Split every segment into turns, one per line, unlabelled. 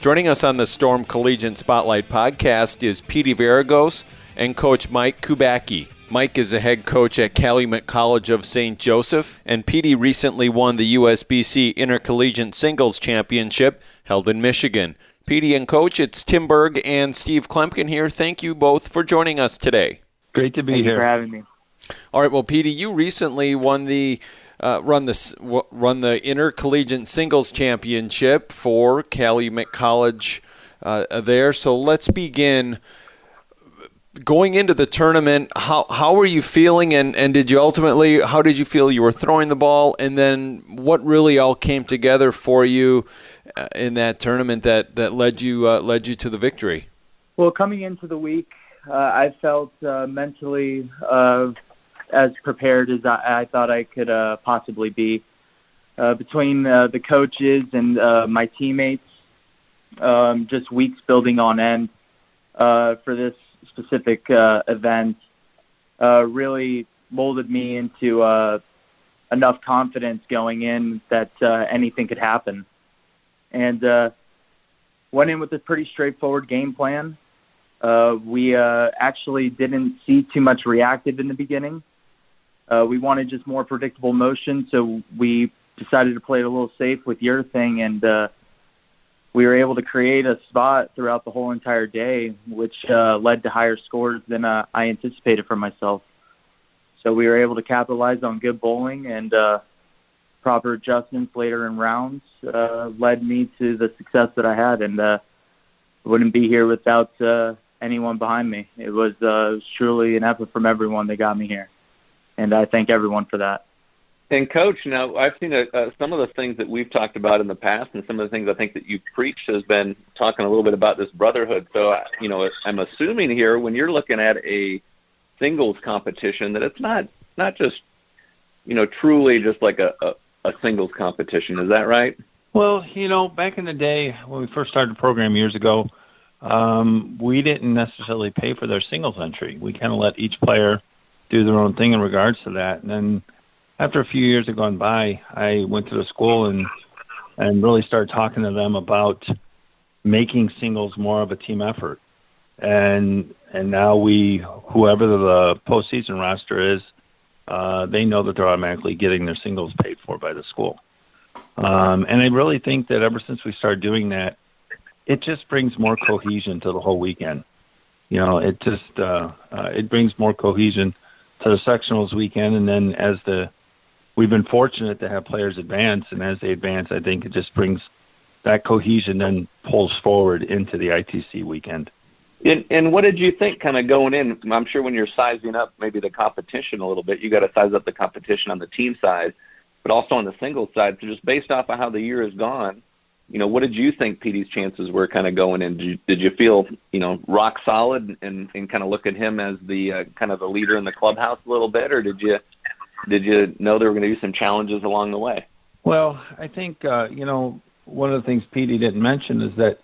Joining us on the Storm Collegiate Spotlight podcast is Petey Varagos and Coach Mike Kubacki. Mike is a head coach at Calumet College of St. Joseph, and Petey recently won the USBC Intercollegiate Singles Championship held in Michigan. Petey and Coach, it's Tim Berg and Steve Kloempken here. Thank you both for joining us today.
Great to be
Thank
here.
you for having me.
All right, well, Petey, you recently won the uh, run the run the intercollegiate singles championship for Calumet College uh, there. So let's begin. Going into the tournament, how how were you feeling, and, and did you ultimately how did you feel you were throwing the ball, and then what really all came together for you uh, in that tournament that that led you uh, led you to the victory?
Well, coming into the week, uh, I felt uh, mentally uh, as prepared as I, I thought I could uh, possibly be. Uh, between uh, the coaches and uh, my teammates, um, just weeks building on end uh, for this specific uh, event uh, really molded me into uh, enough confidence going in that uh, anything could happen. And uh, went in with a pretty straightforward game plan. Uh, we uh, actually didn't see too much reactive in the beginning. Uh, we wanted just more predictable motion, so we decided to play it a little safe with your thing, and uh, we were able to create a spot throughout the whole entire day, which uh, led to higher scores than uh, I anticipated for myself. So we were able to capitalize on good bowling and uh, proper adjustments later in rounds uh, led me to the success that I had, and uh, wouldn't be here without uh, anyone behind me. It was, uh, it was truly an effort from everyone that got me here, and I thank everyone for that.
And coach, now I've seen a, uh, some of the things that we've talked about in the past, and some of the things I think that you've preached has been talking a little bit about this brotherhood. So, uh, you know, I'm assuming here when you're looking at a singles competition that it's not not just, you know, truly just like a, a, a singles competition. Is that right?
Well, you know, back in the day when we first started the program years ago, um, we didn't necessarily pay for their singles entry. We kind of let each player do their own thing in regards to that. And then after a few years had gone by, I went to the school and and really started talking to them about making singles more of a team effort. And and now we, whoever the postseason roster is, uh, they know that they're automatically getting their singles paid for by the school. Um, and I really think that ever since we started doing that, it just brings more cohesion to the whole weekend. You know, it just uh, uh, it brings more cohesion to the sectionals weekend, and then as the we've been fortunate to have players advance, and as they advance, I think it just brings that cohesion then pulls forward into the ITC weekend.
And, and what did you think kind of going in? I'm sure when you're sizing up maybe the competition a little bit, you got to size up the competition on the team side, but also on the singles side. So just based off of how the year has gone, you know, what did you think Petey's chances were kind of going in? Did you, did you feel, you know, rock solid and, and kind of look at him as the uh, kind of the leader in the clubhouse a little bit, or did you did you know there were going to be some challenges along the way?
Well, I think uh, you know one of the things Petey didn't mention is that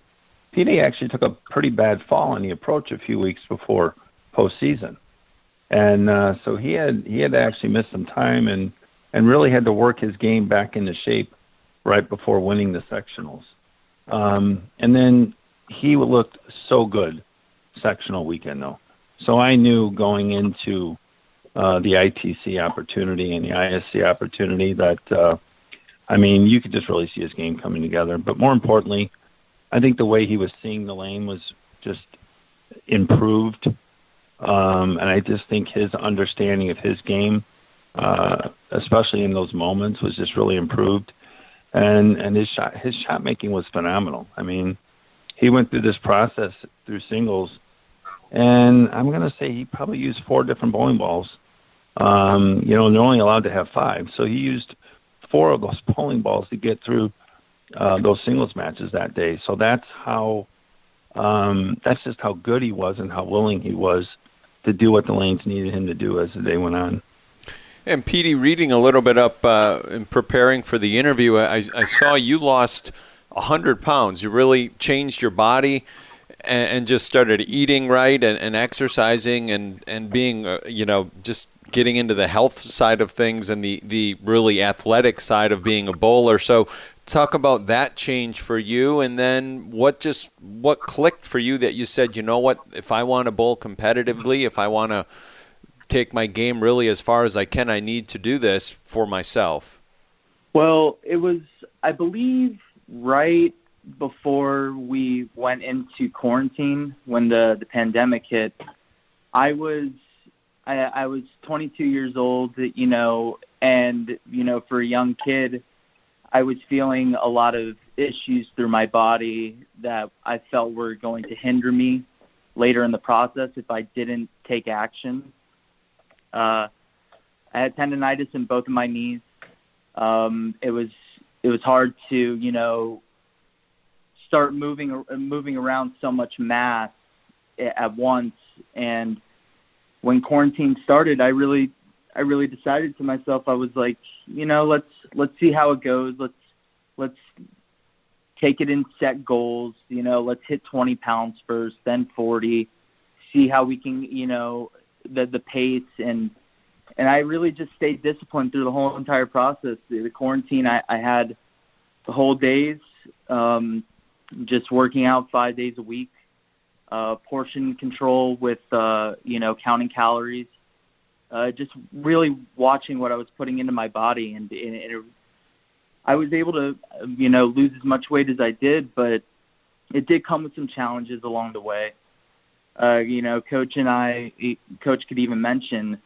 Petey actually took a pretty bad fall on the approach a few weeks before postseason, and uh, so he had he had actually miss some time and and really had to work his game back into shape right before winning the sectionals. Um, and then he looked so good sectional weekend though. So I knew going into uh, the ITC opportunity and the ISC opportunity that uh, I mean you could just really see his game coming together. But more importantly, I think the way he was seeing the lane was just improved, um, and I just think his understanding of his game, uh, especially in those moments, was just really improved. And and his shot his shot making was phenomenal. I mean, he went through this process through singles, and I'm gonna say he probably used four different bowling balls. Um, you know, they're only allowed to have five, so he used four of those bowling balls to get through uh, those singles matches that day. So that's how um, that's just how good he was and how willing he was to do what the lanes needed him to do as the day went on.
And Petey, reading a little bit up uh, in preparing for the interview, I, I saw you lost 100 pounds. You really changed your body and, and just started eating right and, and exercising and, and being, uh, you know, just getting into the health side of things and the, the really athletic side of being a bowler. So talk about that change for you and then what just what clicked for you that you said, you know what, if I want to bowl competitively, if I want to – take my game really as far as I can. I need to do this for myself.
Well, it was, I believe, right before we went into quarantine when the, the pandemic hit. I was I, I was 22 years old, you know, and you know, for a young kid, I was feeling a lot of issues through my body that I felt were going to hinder me later in the process if I didn't take action. Uh, I had tendonitis in both of my knees. Um, it was it was hard to you know start moving moving around so much mass at once. And when quarantine started, I really I really decided to myself I was like you know let's let's see how it goes. Let's let's take it in set goals. You know, let's hit 20 pounds first, then 40. See how we can, you know, the the pace and and I really just stayed disciplined through the whole entire process. The, quarantine, I, I had the whole days, um, just working out five days a week, uh, portion control with uh, you know counting calories, uh, just really watching what I was putting into my body, and, and, and it, I was able to you know lose as much weight as I did, but it did come with some challenges along the way uh, you know, coach and I, coach could even mention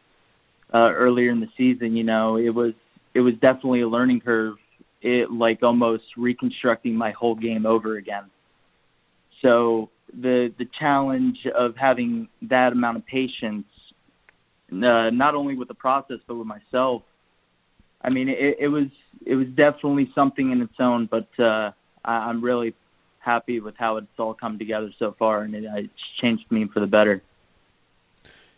uh, earlier in the season, you know, it was it was definitely a learning curve. It like almost reconstructing my whole game over again. So the the challenge of having that amount of patience, uh, not only with the process but with myself. I mean, it, it was it was definitely something in its own, but uh, I, I'm really happy with how it's all come together so far, and it, it's changed me for the better.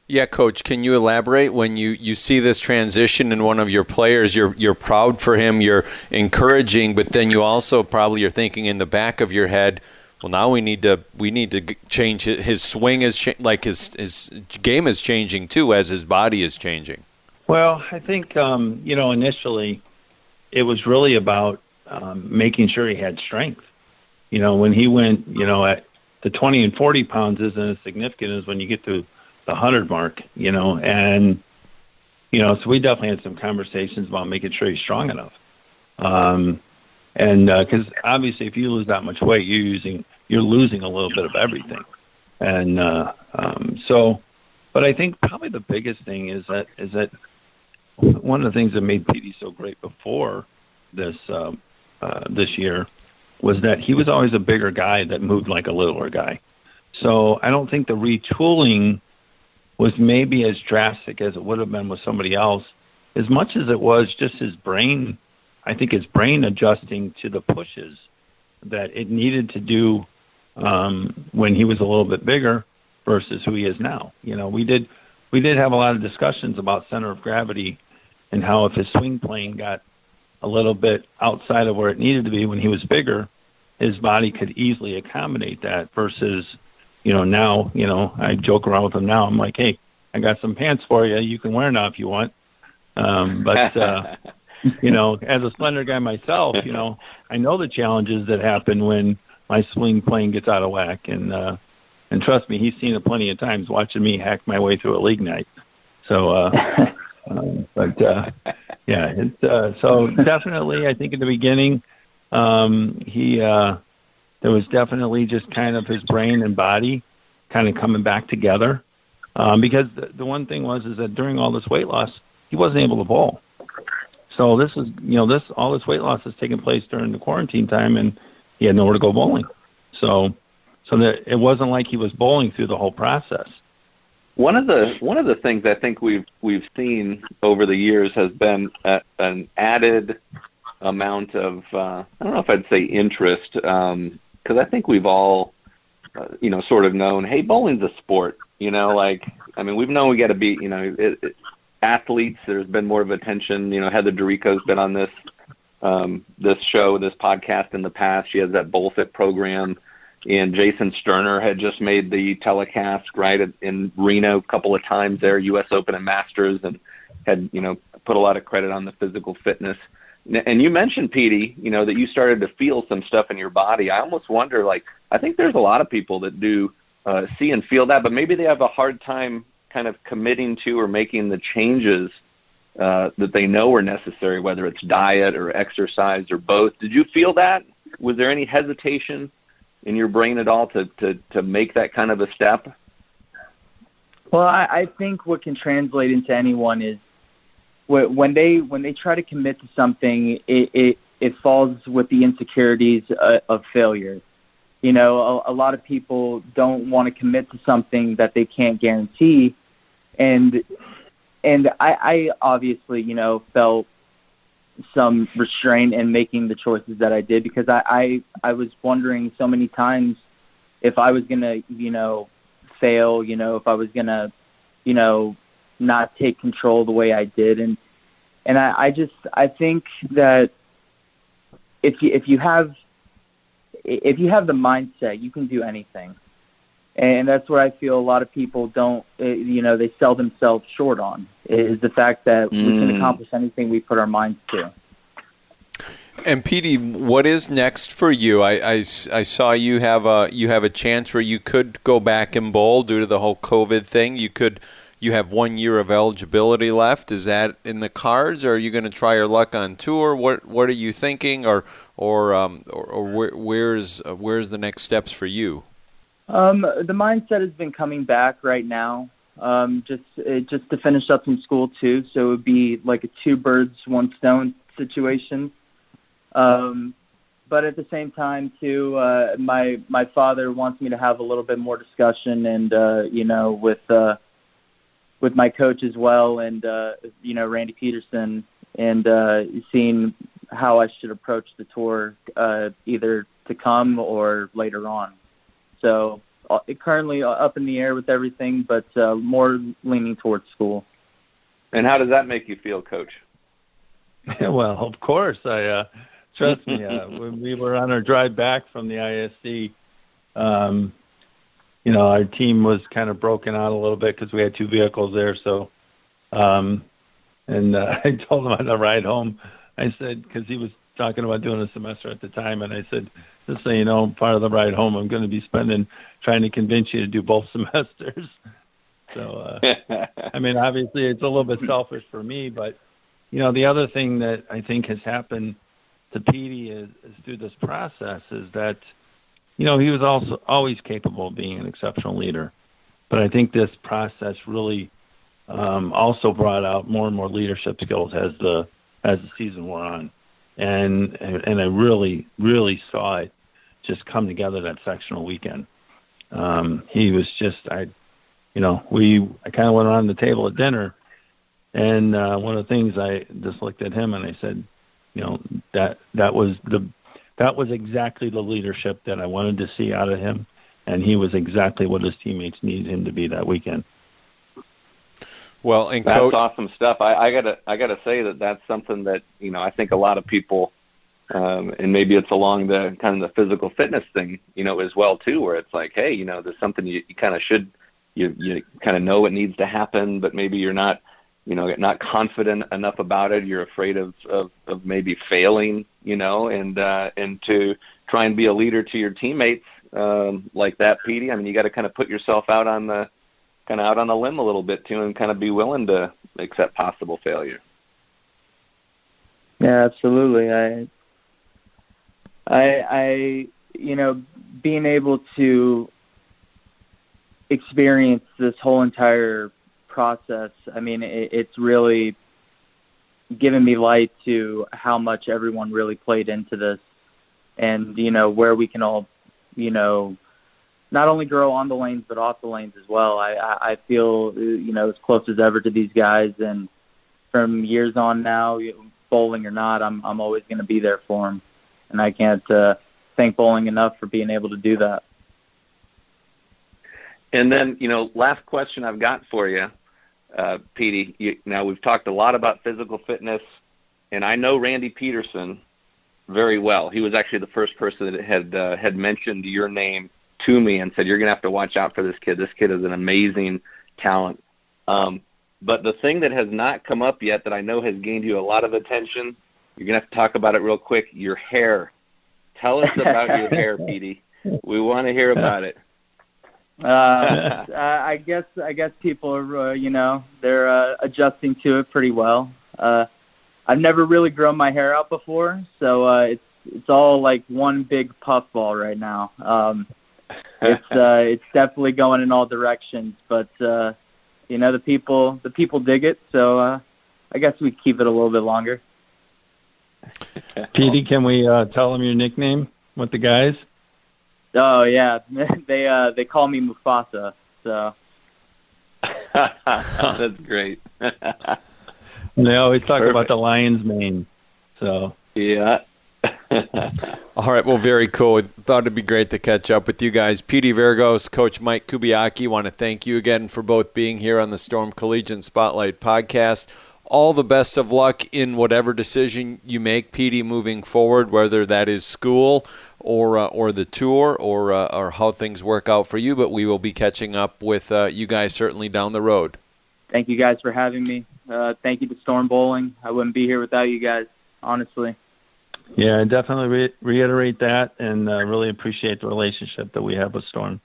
Yeah, coach, can you elaborate when you, you see this transition in one of your players? You're you're proud for him, you're encouraging, but then you also probably are thinking in the back of your head, well, now we need to we need to change his, his swing is cha- like his his game is changing too as his body is changing.
Well, I think um, you know initially it was really about um, making sure he had strength. You know, when he went, you know, at the 20 and 40 pounds isn't as significant as when you get to the 100 mark, you know, and, you know, so we definitely had some conversations about making sure he's strong enough. Um, and because uh, obviously, if you lose that much weight, you're using, you're losing a little bit of everything. And uh, um, so, but I think probably the biggest thing is that is that one of the things that made Petey so great before this uh, uh, this year was that he was always a bigger guy that moved like a littler guy. So I don't think the retooling was maybe as drastic as it would have been with somebody else, as much as it was just his brain. I think his brain adjusting to the pushes that it needed to do um, when he was a little bit bigger versus who he is now. You know, we did we did have a lot of discussions about center of gravity and how if his swing plane got a little bit outside of where it needed to be when he was bigger, his body could easily accommodate that versus, you know, now, you know, I joke around with him now. I'm like, hey, I got some pants for you. You can wear now if you want. Um, but, uh, you know, as a slender guy myself, you know, I know the challenges that happen when my swing plane gets out of whack. And, uh, and trust me, he's seen it plenty of times watching me hack my way through a league night. So, uh, um, but, uh, yeah, it's, uh, so definitely, I think in the beginning, um, he uh, there was definitely just kind of his brain and body kind of coming back together. Um, because the, the one thing was is that during all this weight loss, he wasn't able to bowl. So this is you know this all this weight loss is taking place during the quarantine time, and he had nowhere to go bowling. So so that it wasn't like he was bowling through the whole process.
One of the one of the things I think we've we've seen over the years has been a, an added amount of uh, I don't know if I'd say interest because um, I think we've all uh, you know, sort of known, hey, bowling's a sport. You know, like I mean, we've known we got to be, you know, it, it, athletes. There's been more of attention. You know, Heather D'Errico's been on this um, this show, this podcast in the past. She has that BowlFit program, and Jason Sterner had just made the telecast right in Reno a couple of times there, U.S. Open and Masters, and had you know put a lot of credit on the physical fitness. And you mentioned, Petey, you know, that you started to feel some stuff in your body. I almost wonder, like, I think there's a lot of people that do uh, see and feel that, but maybe they have a hard time kind of committing to or making the changes uh, that they know are necessary, whether it's diet or exercise or both. Did you feel that? Was there any hesitation in your brain at all to, to, to make that kind of a step?
Well, I, I think what can translate into anyone is when they when they try to commit to something, it it, it falls with the insecurities uh, of failure. You know, a, a lot of people don't want to commit to something that they can't guarantee, and and I, I obviously you know felt some restraint in making the choices that I did because I, I I was wondering so many times if I was gonna you know fail, you know if I was gonna you know not take control the way I did, and and I, I just I think that if you if you have if you have the mindset, you can do anything, and that's what I feel a lot of people don't. Eh, you know, they sell themselves short on is the fact that mm. we can mm. accomplish anything we put our minds to.
And Petey, what is next for you? I, I, I, saw you have a you have a chance where you could go back and bowl due to the whole COVID thing. You could you have one year of eligibility left. Is that in the cards, or are you going to try your luck on tour? What What are you thinking, or or um, or, or where, where's uh, where's the next steps for you?
Um, the mindset has been coming back right now. Um, just uh, just to finish up some school too, so it would be like a two birds one stone situation. Um, but at the same time too, uh, my my father wants me to have a little bit more discussion and uh, you know with uh, with my coach as well, and uh, you know Randy Pedersen, and uh, seeing how I should approach the tour, uh, either to come or later on. So uh, currently up in the air with everything, but uh, more leaning towards school.
And how does that make you feel, Coach?
well, of course. I uh, trust me. Uh, when we were on our drive back from the ISC, um, you know, our team was kind of broken out a little bit because we had two vehicles there. So, um, and uh, I told him on the ride home, I said, because he was talking about doing a semester at the time, and I said, just so you know, part of the ride home, I'm going to be spending trying to convince you to do both semesters. So, uh, I mean, obviously, it's a little bit selfish for me, but you know, the other thing that I think has happened to Petey is, is through this process is that you know, he was also always capable of being an exceptional leader. But I think this process really um, also brought out more and more leadership skills as the as the season wore on, and and I really really saw it just come together that sectional weekend. Um, he was just I, you know, we I kind of went around the table at dinner, and uh, one of the things I just looked at him and I said, you know, that that was the that was exactly the leadership that I wanted to see out of him, and he was exactly what his teammates needed him to be that weekend.
Well, and
that's
coach-
awesome stuff. I, I gotta I gotta say that that's something that you know I think a lot of people, um, and maybe it's along the kind of the physical fitness thing, you know, as well too, where it's like, hey, you know, there's something you, you kind of should you you kind of know what needs to happen, but maybe you're not you know not confident enough about it you're afraid of of, of maybe failing you know and uh and to try and be a leader to your teammates um like that Petey I mean you got to kind of put yourself out on the kind of out on the limb a little bit too and kind of be willing to accept possible failure.
Yeah absolutely. I I I you know being able to experience this whole entire process, I mean, it, it's really given me light to how much everyone really played into this and, you know, where we can all, you know, not only grow on the lanes but off the lanes as well. I, I, feel, you know, as close as ever to these guys. And from years on now, bowling or not, I'm, I'm always going to be there for them. And I can't uh, thank bowling enough for being able to do that.
And then, you know, last question I've got for you, uh, Petey. You, now we've talked a lot about physical fitness, and I know Randy Pedersen very well. He was actually the first person that had uh, had mentioned your name to me and said, "You're going to have to watch out for this kid. This kid is an amazing talent." Um, but the thing that has not come up yet that I know has gained you a lot of attention, you're going to have to talk about it real quick. Your hair. Tell us about your hair, Petey. We want to hear about it.
Uh, I guess I guess people are uh, you know they're uh, adjusting to it pretty well. Uh, I've never really grown my hair out before, so uh, it's it's all like one big puffball right now. Um, it's uh, it's definitely going in all directions, but uh, you know the people the people dig it, so uh, I guess we keep it a little bit longer.
Petey, can we uh, tell them your nickname with the guys?
Oh yeah, they uh, they call me Mufasa. So
That's great.
they always talk Perfect. about the lion's mane. So
yeah.
All right, well, very cool. Thought it'd be great to catch up with you guys. Petey Virgos, Coach Mike Kubacki, want to thank you again for both being here on the Storm Collegiate Spotlight podcast. All the best of luck in whatever decision you make, Petey, moving forward, whether that is school or uh, or the tour or uh, or how things work out for you. But we will be catching up with uh, you guys certainly down the road.
Thank you guys for having me. Uh, thank you to Storm Bowling. I wouldn't be here without you guys, honestly.
Yeah, I definitely re- reiterate that and uh, really appreciate the relationship that we have with Storm.